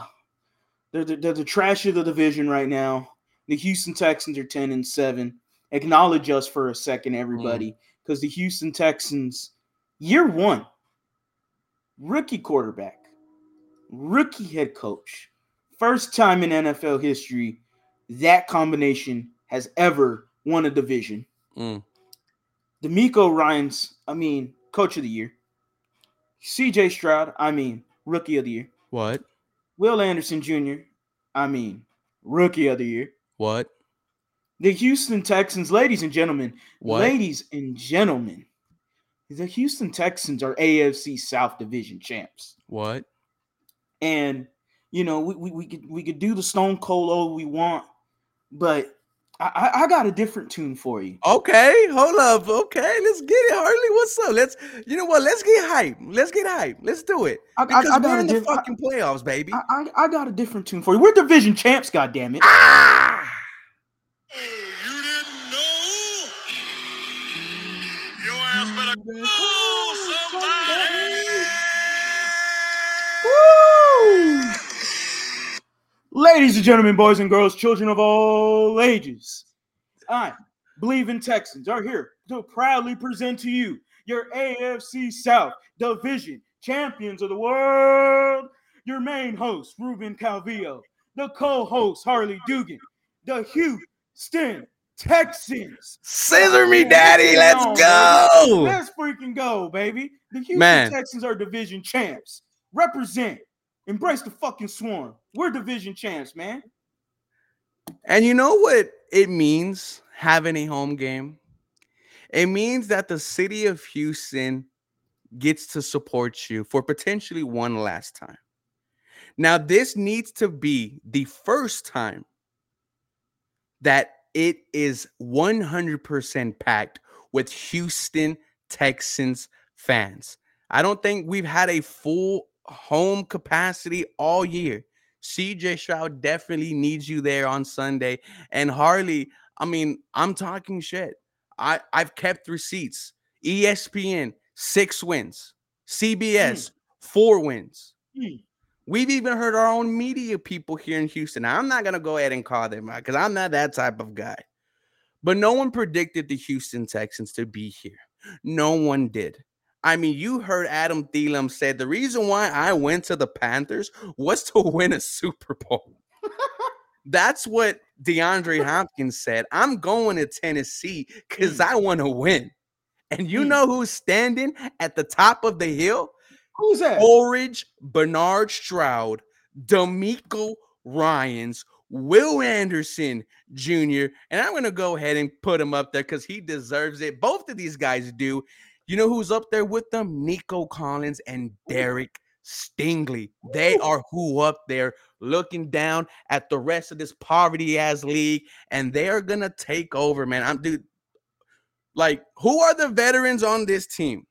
they're the, they're the trash of the division right now. The Houston Texans are 10 and 7. Acknowledge us for a second, everybody, because the Houston Texans, year one, rookie quarterback, rookie head coach, first time in NFL history that combination has ever won a division. Mm. DeMeco Ryans, I mean, coach of the year. CJ Stroud, I mean, rookie of the year. What? Will Anderson Jr., I mean, rookie of the year. What? The Houston Texans, ladies and gentlemen, What? ladies and gentlemen, the Houston Texans are AFC South Division champs. What? And you know, we, we, we could we could do the stone cold all we want, but I, I got a different tune for you. Okay, hold up. Okay, let's get it, Harley. What's up? Let's, you know what? Let's get hype. Let's get hype. Let's do it. I, Because I, I we're got a in the fucking playoffs, baby. I, I, I got a different tune for you. We're division champs, goddamn it. ah! You didn't know? Your ass better Ladies and gentlemen, boys and girls, children of all ages, I, Bleav in Texans, are here to proudly present to you your AFC South Division champions of the world. Your main host, Ruben Calvillo, the co host, Harley Dugan, the Houston Texans. Scissor me, daddy. Let's go. Let's freaking go, baby. The Houston Man. Texans are division champs. Represent. Embrace the fucking swarm. We're division champs, man. And you know what it means having a home game? It means that the city of Houston gets to support you for potentially one last time. Now, this needs to be the first time that it is 100% packed with Houston Texans fans. I don't think we've had a full home capacity all year. CJ Stroud definitely needs you there on Sunday. And Harley, I mean, I'm talking shit. I, I've kept receipts. ESPN, six wins. CBS, four wins. Hmm. We've even heard our own media people here in Houston. Now, I'm not going to go ahead and call them out because I'm not that type of guy. But no one predicted the Houston Texans to be here. No one did. I mean, you heard Adam Thielen said the reason why I went to the Panthers was to win a Super Bowl. That's what DeAndre Hopkins said. I'm going to Tennessee because I want to win. And you Mm. know who's standing at the top of the hill? Who's that? Coleridge, Bernard Stroud, DeMeco Ryans, Will Anderson Jr. And I'm going to go ahead and put him up there because he deserves it. Both of these guys do. You know who's up there with them? Nico Collins and Derek Stingley. They are who up there looking down at the rest of this poverty ass league, and they are gonna take over, man. I'm dude. Like, who are the veterans on this team?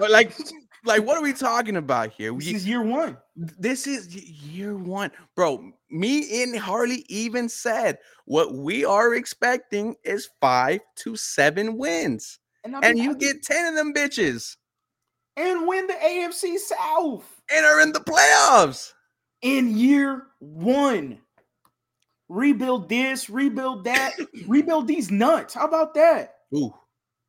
Like, like, what are we talking about here? this We- is year one. this is year one, bro. Me and Harley even said what we are expecting is five to seven wins, And, and you get ten of them bitches and win the AFC South and are in the playoffs. in year one. Rebuild this, rebuild that, rebuild these nuts. How about that? Ooh,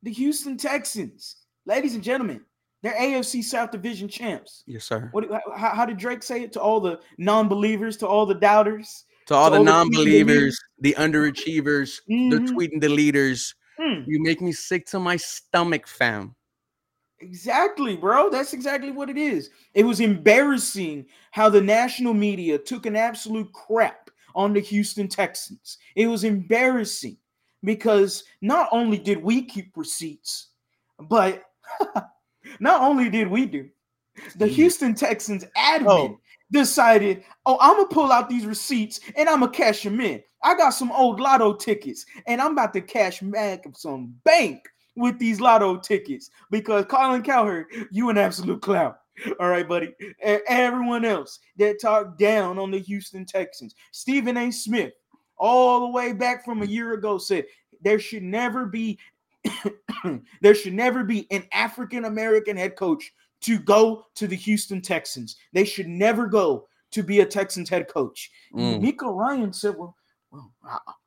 The Houston Texans, ladies and gentlemen, they're AFC South Division champs. yes, sir. What? How, how did Drake say it to all the non-believers, to all the doubters? To all to the all non-believers, the underachievers, the Mhm. tweeting the leaders, Mm, you make me sick to my stomach, fam. exactly, bro. That's exactly what it is. It was embarrassing how the national media took an absolute crap on the Houston Texans. It was embarrassing because not only did we keep receipts, but not only did we do, the Mhm. Houston Texans admin Oh. decided, oh, I'm gonna pull out these receipts and I'm gonna cash them in. I got some old lotto tickets and I'm about to cash back some bank with these lotto tickets because Colin Cowherd, you an absolute clown. All right, buddy. E- Everyone else that talked down on the Houston Texans, Stephen A. Smith, all the way back from a year ago, said there should never be there should never be an African American head coach to go to the Houston Texans. They should never go to be a Texans head coach. Mm. Nico Ryan said, "Well, well,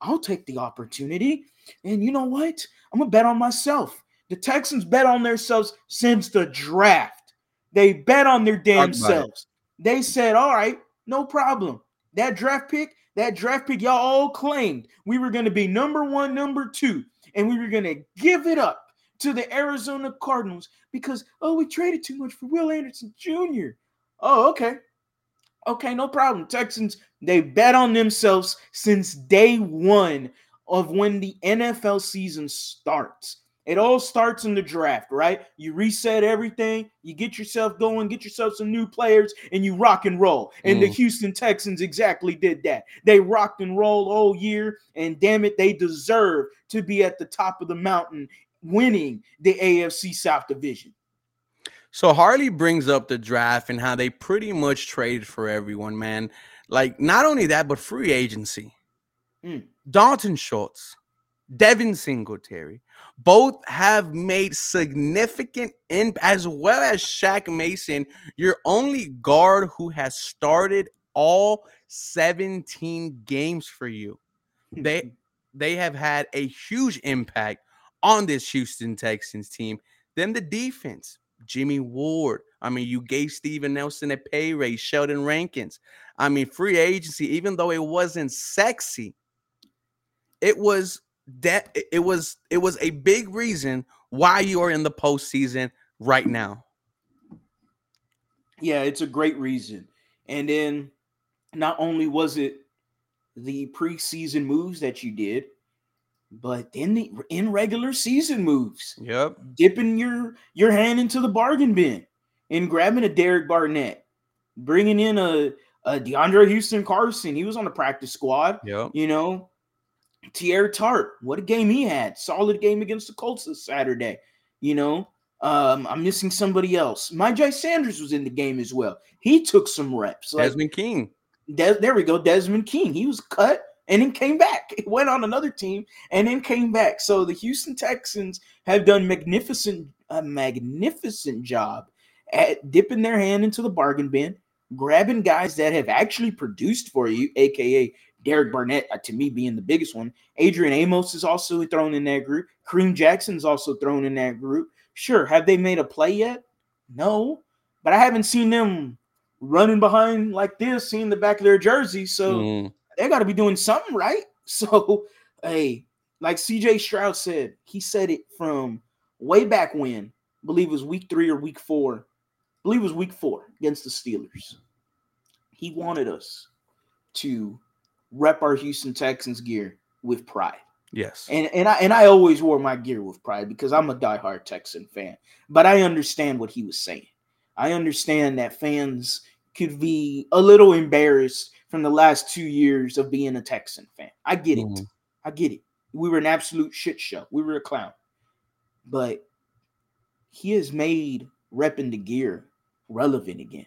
I'll take the opportunity, and you know what? I'm gonna bet on myself. The Texans bet on themselves since the draft. They bet on their damn Talk about it. selves. They said, all right, no problem. That draft pick, that draft pick, y'all all claimed we were gonna be number one, number two, and we were gonna give it up to the Arizona Cardinals because oh, we traded too much for Will Anderson Jr. Oh, okay. Okay, no problem. Texans, they bet on themselves since day one of when the NFL season starts. It all starts in the draft, right? You reset everything, you get yourself going, get yourself some new players, and you rock and roll. And the Mm. Houston Texans exactly did that. They rocked and rolled all year, and damn it, they deserve to be at the top of the mountain winning the AFC South Division. So Harley brings up the draft and how they pretty much traded for everyone, man. Like not only that, but free agency. Mm. Dalton Schultz, Devin Singletary, both have made significant in as well as Shaq Mason, your only guard who has started all 17 games for you. They they have had a huge impact on this Houston Texans team. Then the defense, Jimmy Ward. I mean, you gave Steven Nelson a pay raise, Sheldon Rankins. I mean, free agency, even though it wasn't sexy, it was that it was it was a big reason why you are in the postseason right now. Yeah, it's a great reason. And then not only was it the preseason moves that you did, but then the in regular season moves, Yep. dipping your your hand into the bargain bin and grabbing a Derek Barnett, bringing in a, a DeAndre Houston Carson. He was on the practice squad. Yep. You know, Teair Tart, what a game he had. Solid game against the Colts this Saturday. You know, um, I'm missing somebody else. My Jay Sanders was in the game as well. He took some reps. Like, Desmond King. Des- there we go. Desmond King. He was cut and then came back. He went on another team and then came back. So the Houston Texans have done magnificent, a magnificent job at dipping their hand into the bargain bin, grabbing guys that have actually produced for you, aka Derek Barnett, uh, to me being the biggest one. Adrian Amos is also thrown in that group. Kareem Jackson's also thrown in that group. Sure, have they made a play yet? No, but I haven't seen them running behind like this, seeing the back of their jersey. So Mm. they got to be doing something right. So, hey, like CJ Stroud said, he said it from way back when, I believe it was week three or week four. I believe it was week four against the Steelers. He wanted us to rep our Houston Texans gear with pride. Yes. And and I and I always wore my gear with pride because I'm a diehard Texan fan. But I understand what he was saying. I understand that fans could be a little embarrassed from the last two years of being a Texan fan. I get it. Mhm. I get it. We were an absolute shit show. We were a clown. But he has made repping the gear relevant again.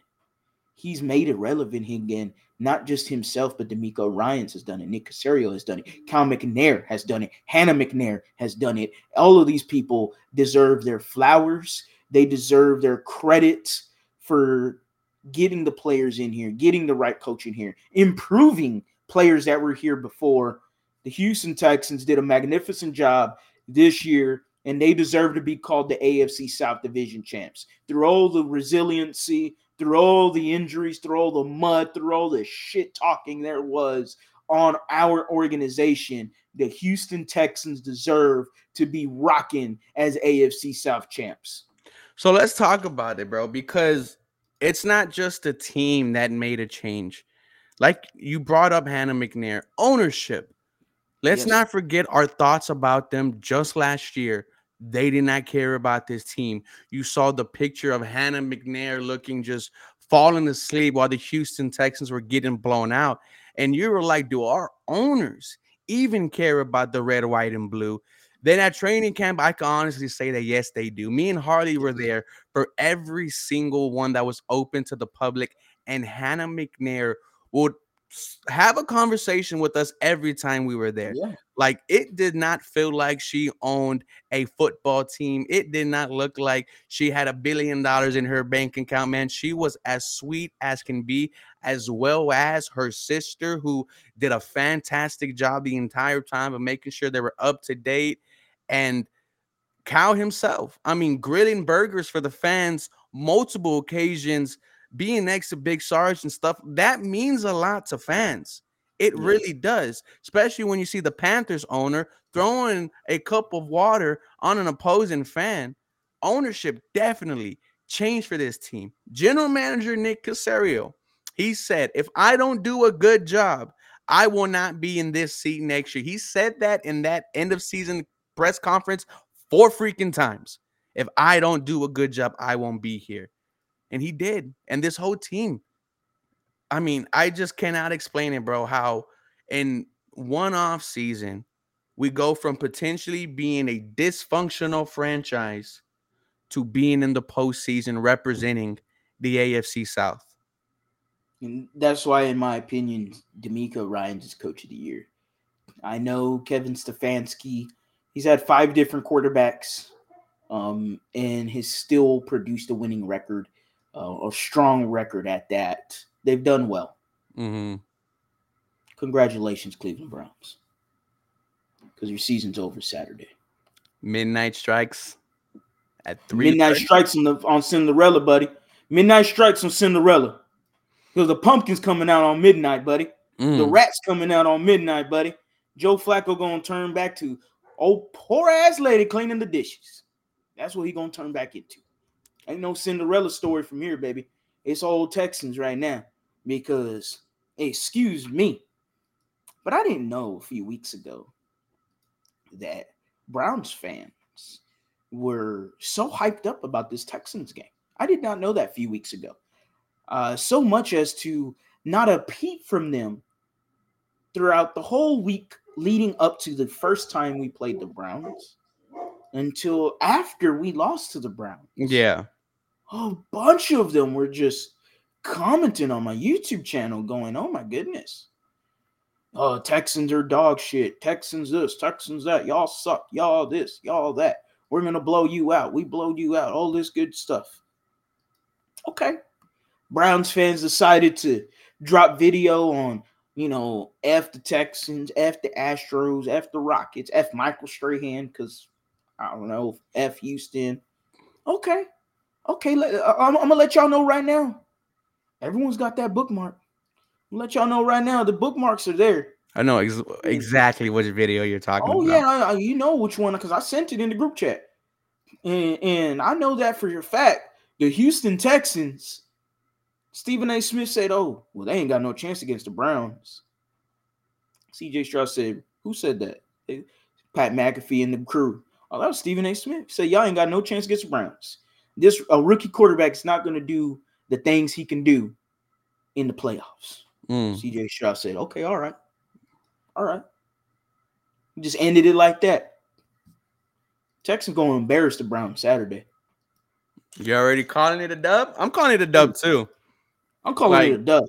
He's made it relevant again. Not just himself, but DeMeco Ryans has done it. Nick Caserio has done it. Cal McNair has done it. Hannah McNair has done it. All of these people deserve their flowers. They deserve their credit for getting the players in here, getting the right coach in here, improving players that were here before. The Houston Texans did a magnificent job this year, and they deserve to be called the AFC South Division champs. Through all the resiliency, through all the injuries, through all the mud, through all the shit talking there was on our organization, the Houston Texans deserve to be rocking as AFC South champs. So let's talk about it, bro, because it's not just a team that made a change. Like you brought up Hannah McNair, ownership. Let's Yes. not forget our thoughts about them just last year. They did not care about this team. You saw the picture of Hannah McNair looking just falling asleep while the Houston Texans were getting blown out. And you were like, do our owners even care about the red, white, and blue? Then at training camp, I can honestly say that yes, they do. Me and Harley were there for every single one that was open to the public, and Hannah McNair would have a conversation with us every time we were there. Yeah. Like it did not feel like she owned a football team. It did not look like she had a billion dollars in her bank account, man. She was as sweet as can be, as well as her sister, who did a fantastic job the entire time of making sure they were up to date. And Cal himself, I mean, grilling burgers for the fans multiple occasions, being next to Big Sarge and stuff, that means a lot to fans. It Yes. really does, especially when you see the Panthers owner throwing a cup of water on an opposing fan. Ownership definitely changed for this team. General manager Nick Caserio, he said, if I don't do a good job, I will not be in this seat next year. He said that in that end of season press conference four freaking times. If I don't do a good job, I won't be here. And he did. And this whole team. I mean, I just cannot explain it, bro. How in one off season, we go from potentially being a dysfunctional franchise to being in the postseason representing the AFC South. And that's why, in my opinion, DeMeco Ryan's is coach of the year. I know Kevin Stefanski, he's had five different quarterbacks, um, and has still produced a winning record, uh, a strong record at that. They've done well. Mm-hmm. Congratulations, Cleveland Browns. Because your season's over Saturday. Midnight strikes at three. Midnight strikes on the on Cinderella, buddy. Midnight strikes on Cinderella. Because the pumpkin's coming out on midnight, buddy. The Mm. rats coming out on midnight, buddy. Joe Flacco gonna turn back to old poor ass lady cleaning the dishes. That's what he gonna turn back into. Ain't no Cinderella story from here, baby. It's old Texans right now. Because excuse me, but I didn't know a few weeks ago that Browns fans were so hyped up about this Texans game. I did not know that a few weeks ago. Uh, so much as to not a peep from them throughout the whole week leading up to the first time we played the Browns until after we lost to the Browns. Yeah. A bunch of them were just commenting on my YouTube channel, going, Oh my goodness. Oh, Texans are dog shit. Texans this, Texans that. Y'all suck. Y'all this, y'all that. We're gonna blow you out. We blowed you out. All this good stuff. Okay. Browns fans decided to drop video on, you know, F the Texans, F the Astros, F the Rockets, F Michael Strahan, because I don't know, F Houston. Okay. Okay, let, uh, I'm, I'm gonna let y'all know right now. Everyone's got that bookmark. I'm let y'all know right now. The bookmarks are there. I know ex- exactly which video you're talking about. Oh about. yeah, I, you know which one because I sent it in the group chat, and and I know that for your fact. The Houston Texans, Stephen A. Smith said, "Oh, well, they ain't got no chance against the Browns." C.J. Stroud said, "Who said that?" Pat McAfee and the crew. Oh, that was Stephen A. Smith. He said, "Y'all ain't got no chance against the Browns. This a rookie quarterback is not going to do the things he can do in the playoffs." Mm. CJ Stroud said, okay, all right. All right. Just ended it like that. Texans going to embarrass the Browns Saturday. You already calling it a dub? I'm calling it a dub too. I'm calling it a dub.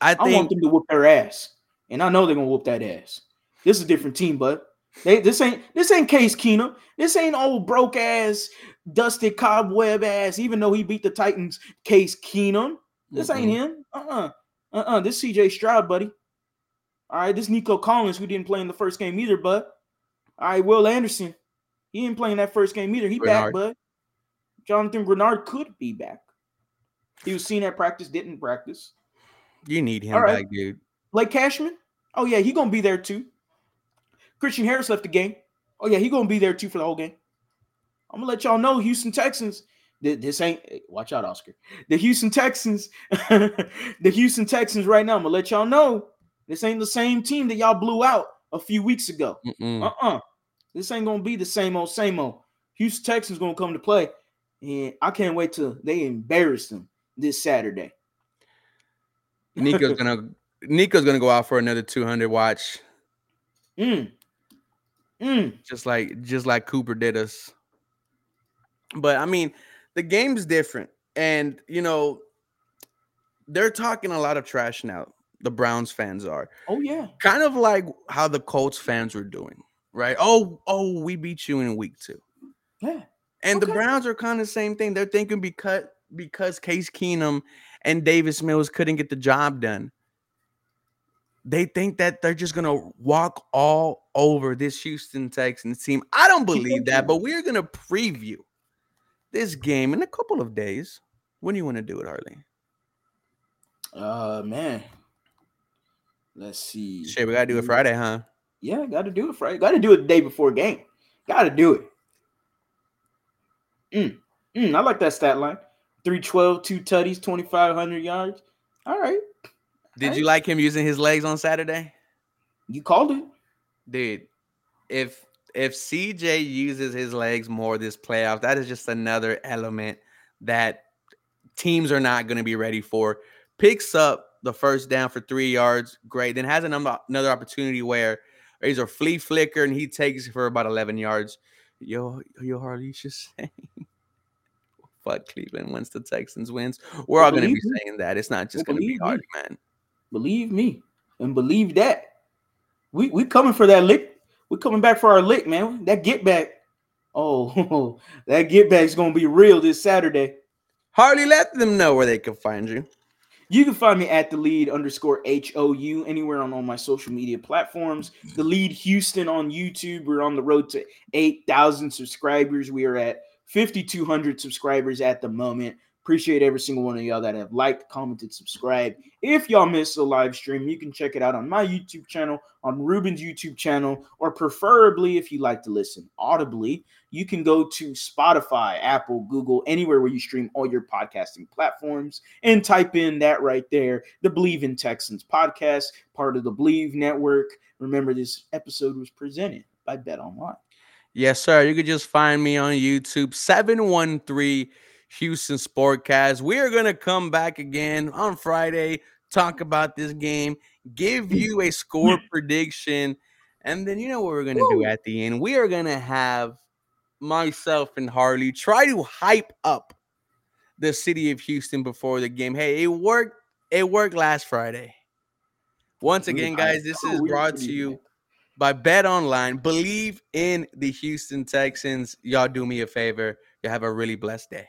I I want think them to whoop their ass. And I know they're gonna whoop that ass. This is a different team, bud. They this ain't this ain't Case Keenum. This ain't old broke ass, dusted cobweb ass, even though he beat the Titans, Case Keenum. This ain't Mm-mm. him. Uh-uh. Uh-uh. This CJ Stroud, buddy. All right, this Nico Collins, who didn't play in the first game either, bud. All right, Will Anderson. He didn't play in that first game either. He back, bud. Jonathan Greenard could be back. He was seen at practice, didn't practice. you need him right. back, dude. Blake Cashman. Oh yeah, he gonna be there too. Christian Harris left the game. Oh yeah, he gonna be there too for the whole game. I'm gonna let y'all know, Houston Texans. This ain't eh, watch out, Oscar. The Houston Texans, the Houston Texans. Right now, I'm gonna let y'all know this ain't the same team that y'all blew out a few weeks ago. Mm-mm. Uh-uh. This ain't gonna be the same old, same old. Houston Texans gonna come to play, and I can't wait till they embarrass them this Saturday. Nico's gonna Nico's gonna go out for another 200 watch, Mm. Mm. just like just like Cooper did us. But I mean, the game's different, and you know, they're talking a lot of trash now. The Browns fans are Oh yeah. kind of like how the Colts fans were doing, right? Oh, oh, we beat you in week two. Yeah. And the Browns are kind of the same thing. They're thinking because because Case Keenum and Davis Mills couldn't get the job done. They think that they're just gonna walk all over this Houston Texans team. I don't believe that, but we're gonna preview this game in a couple of days. When do you want to do it, Harley? Uh man. Let's see. Shit, we gotta do it Mm, Friday, huh? Yeah, gotta do it Friday. Gotta do it the day before game. Gotta do it. Mm, mm, I like that stat line. 312, two tutties, 2,500 yards. All right. Did you like him using his legs on Saturday? You called it. Dude, if if CJ uses his legs more this playoff, that is just another element that teams are not going to be ready for. Picks up the first down for three yards, great. Then has another opportunity where he's a flea flicker and he takes for about 11 yards. Yo, yo, Harley, just saying. Fuck Cleveland once the Texans wins. We're all going to be saying that. It's not just going to be Harley, man. Believe me and believe that. We we coming for that lick. We coming back for our lick, man. That get back. Oh, that get back is going to be real this Saturday. Harley, let them know where they can find you. You can find me at the lead underscore H O U anywhere on all my social media platforms. The lead Houston on YouTube. We're on the road to 8,000 subscribers. We are at 5,200 subscribers at the moment. Appreciate every single one of y'all that have liked, commented, subscribed. If y'all missed the live stream, you can check it out on my YouTube channel, on Ruben's YouTube channel, or preferably if you like to listen audibly, you can go to Spotify, Apple, Google, anywhere where you stream all your podcasting platforms and type in that right there, the Bleav in Texans podcast, part of the Bleav Network. Remember, this episode was presented by Bet Online. Yes, sir. You can just find me on YouTube, 713- Houston Sportcast. We are going to come back again on Friday, talk about this game, give you a score prediction, and then you know what we're going to do at the end? We are going to have myself and Harley try to hype up the city of Houston before the game. Hey, it worked. It worked last Friday. Once again, guys, this is brought to you by Bet Online. Believe in the Houston Texans. Y'all do me a favor. You have a really blessed day.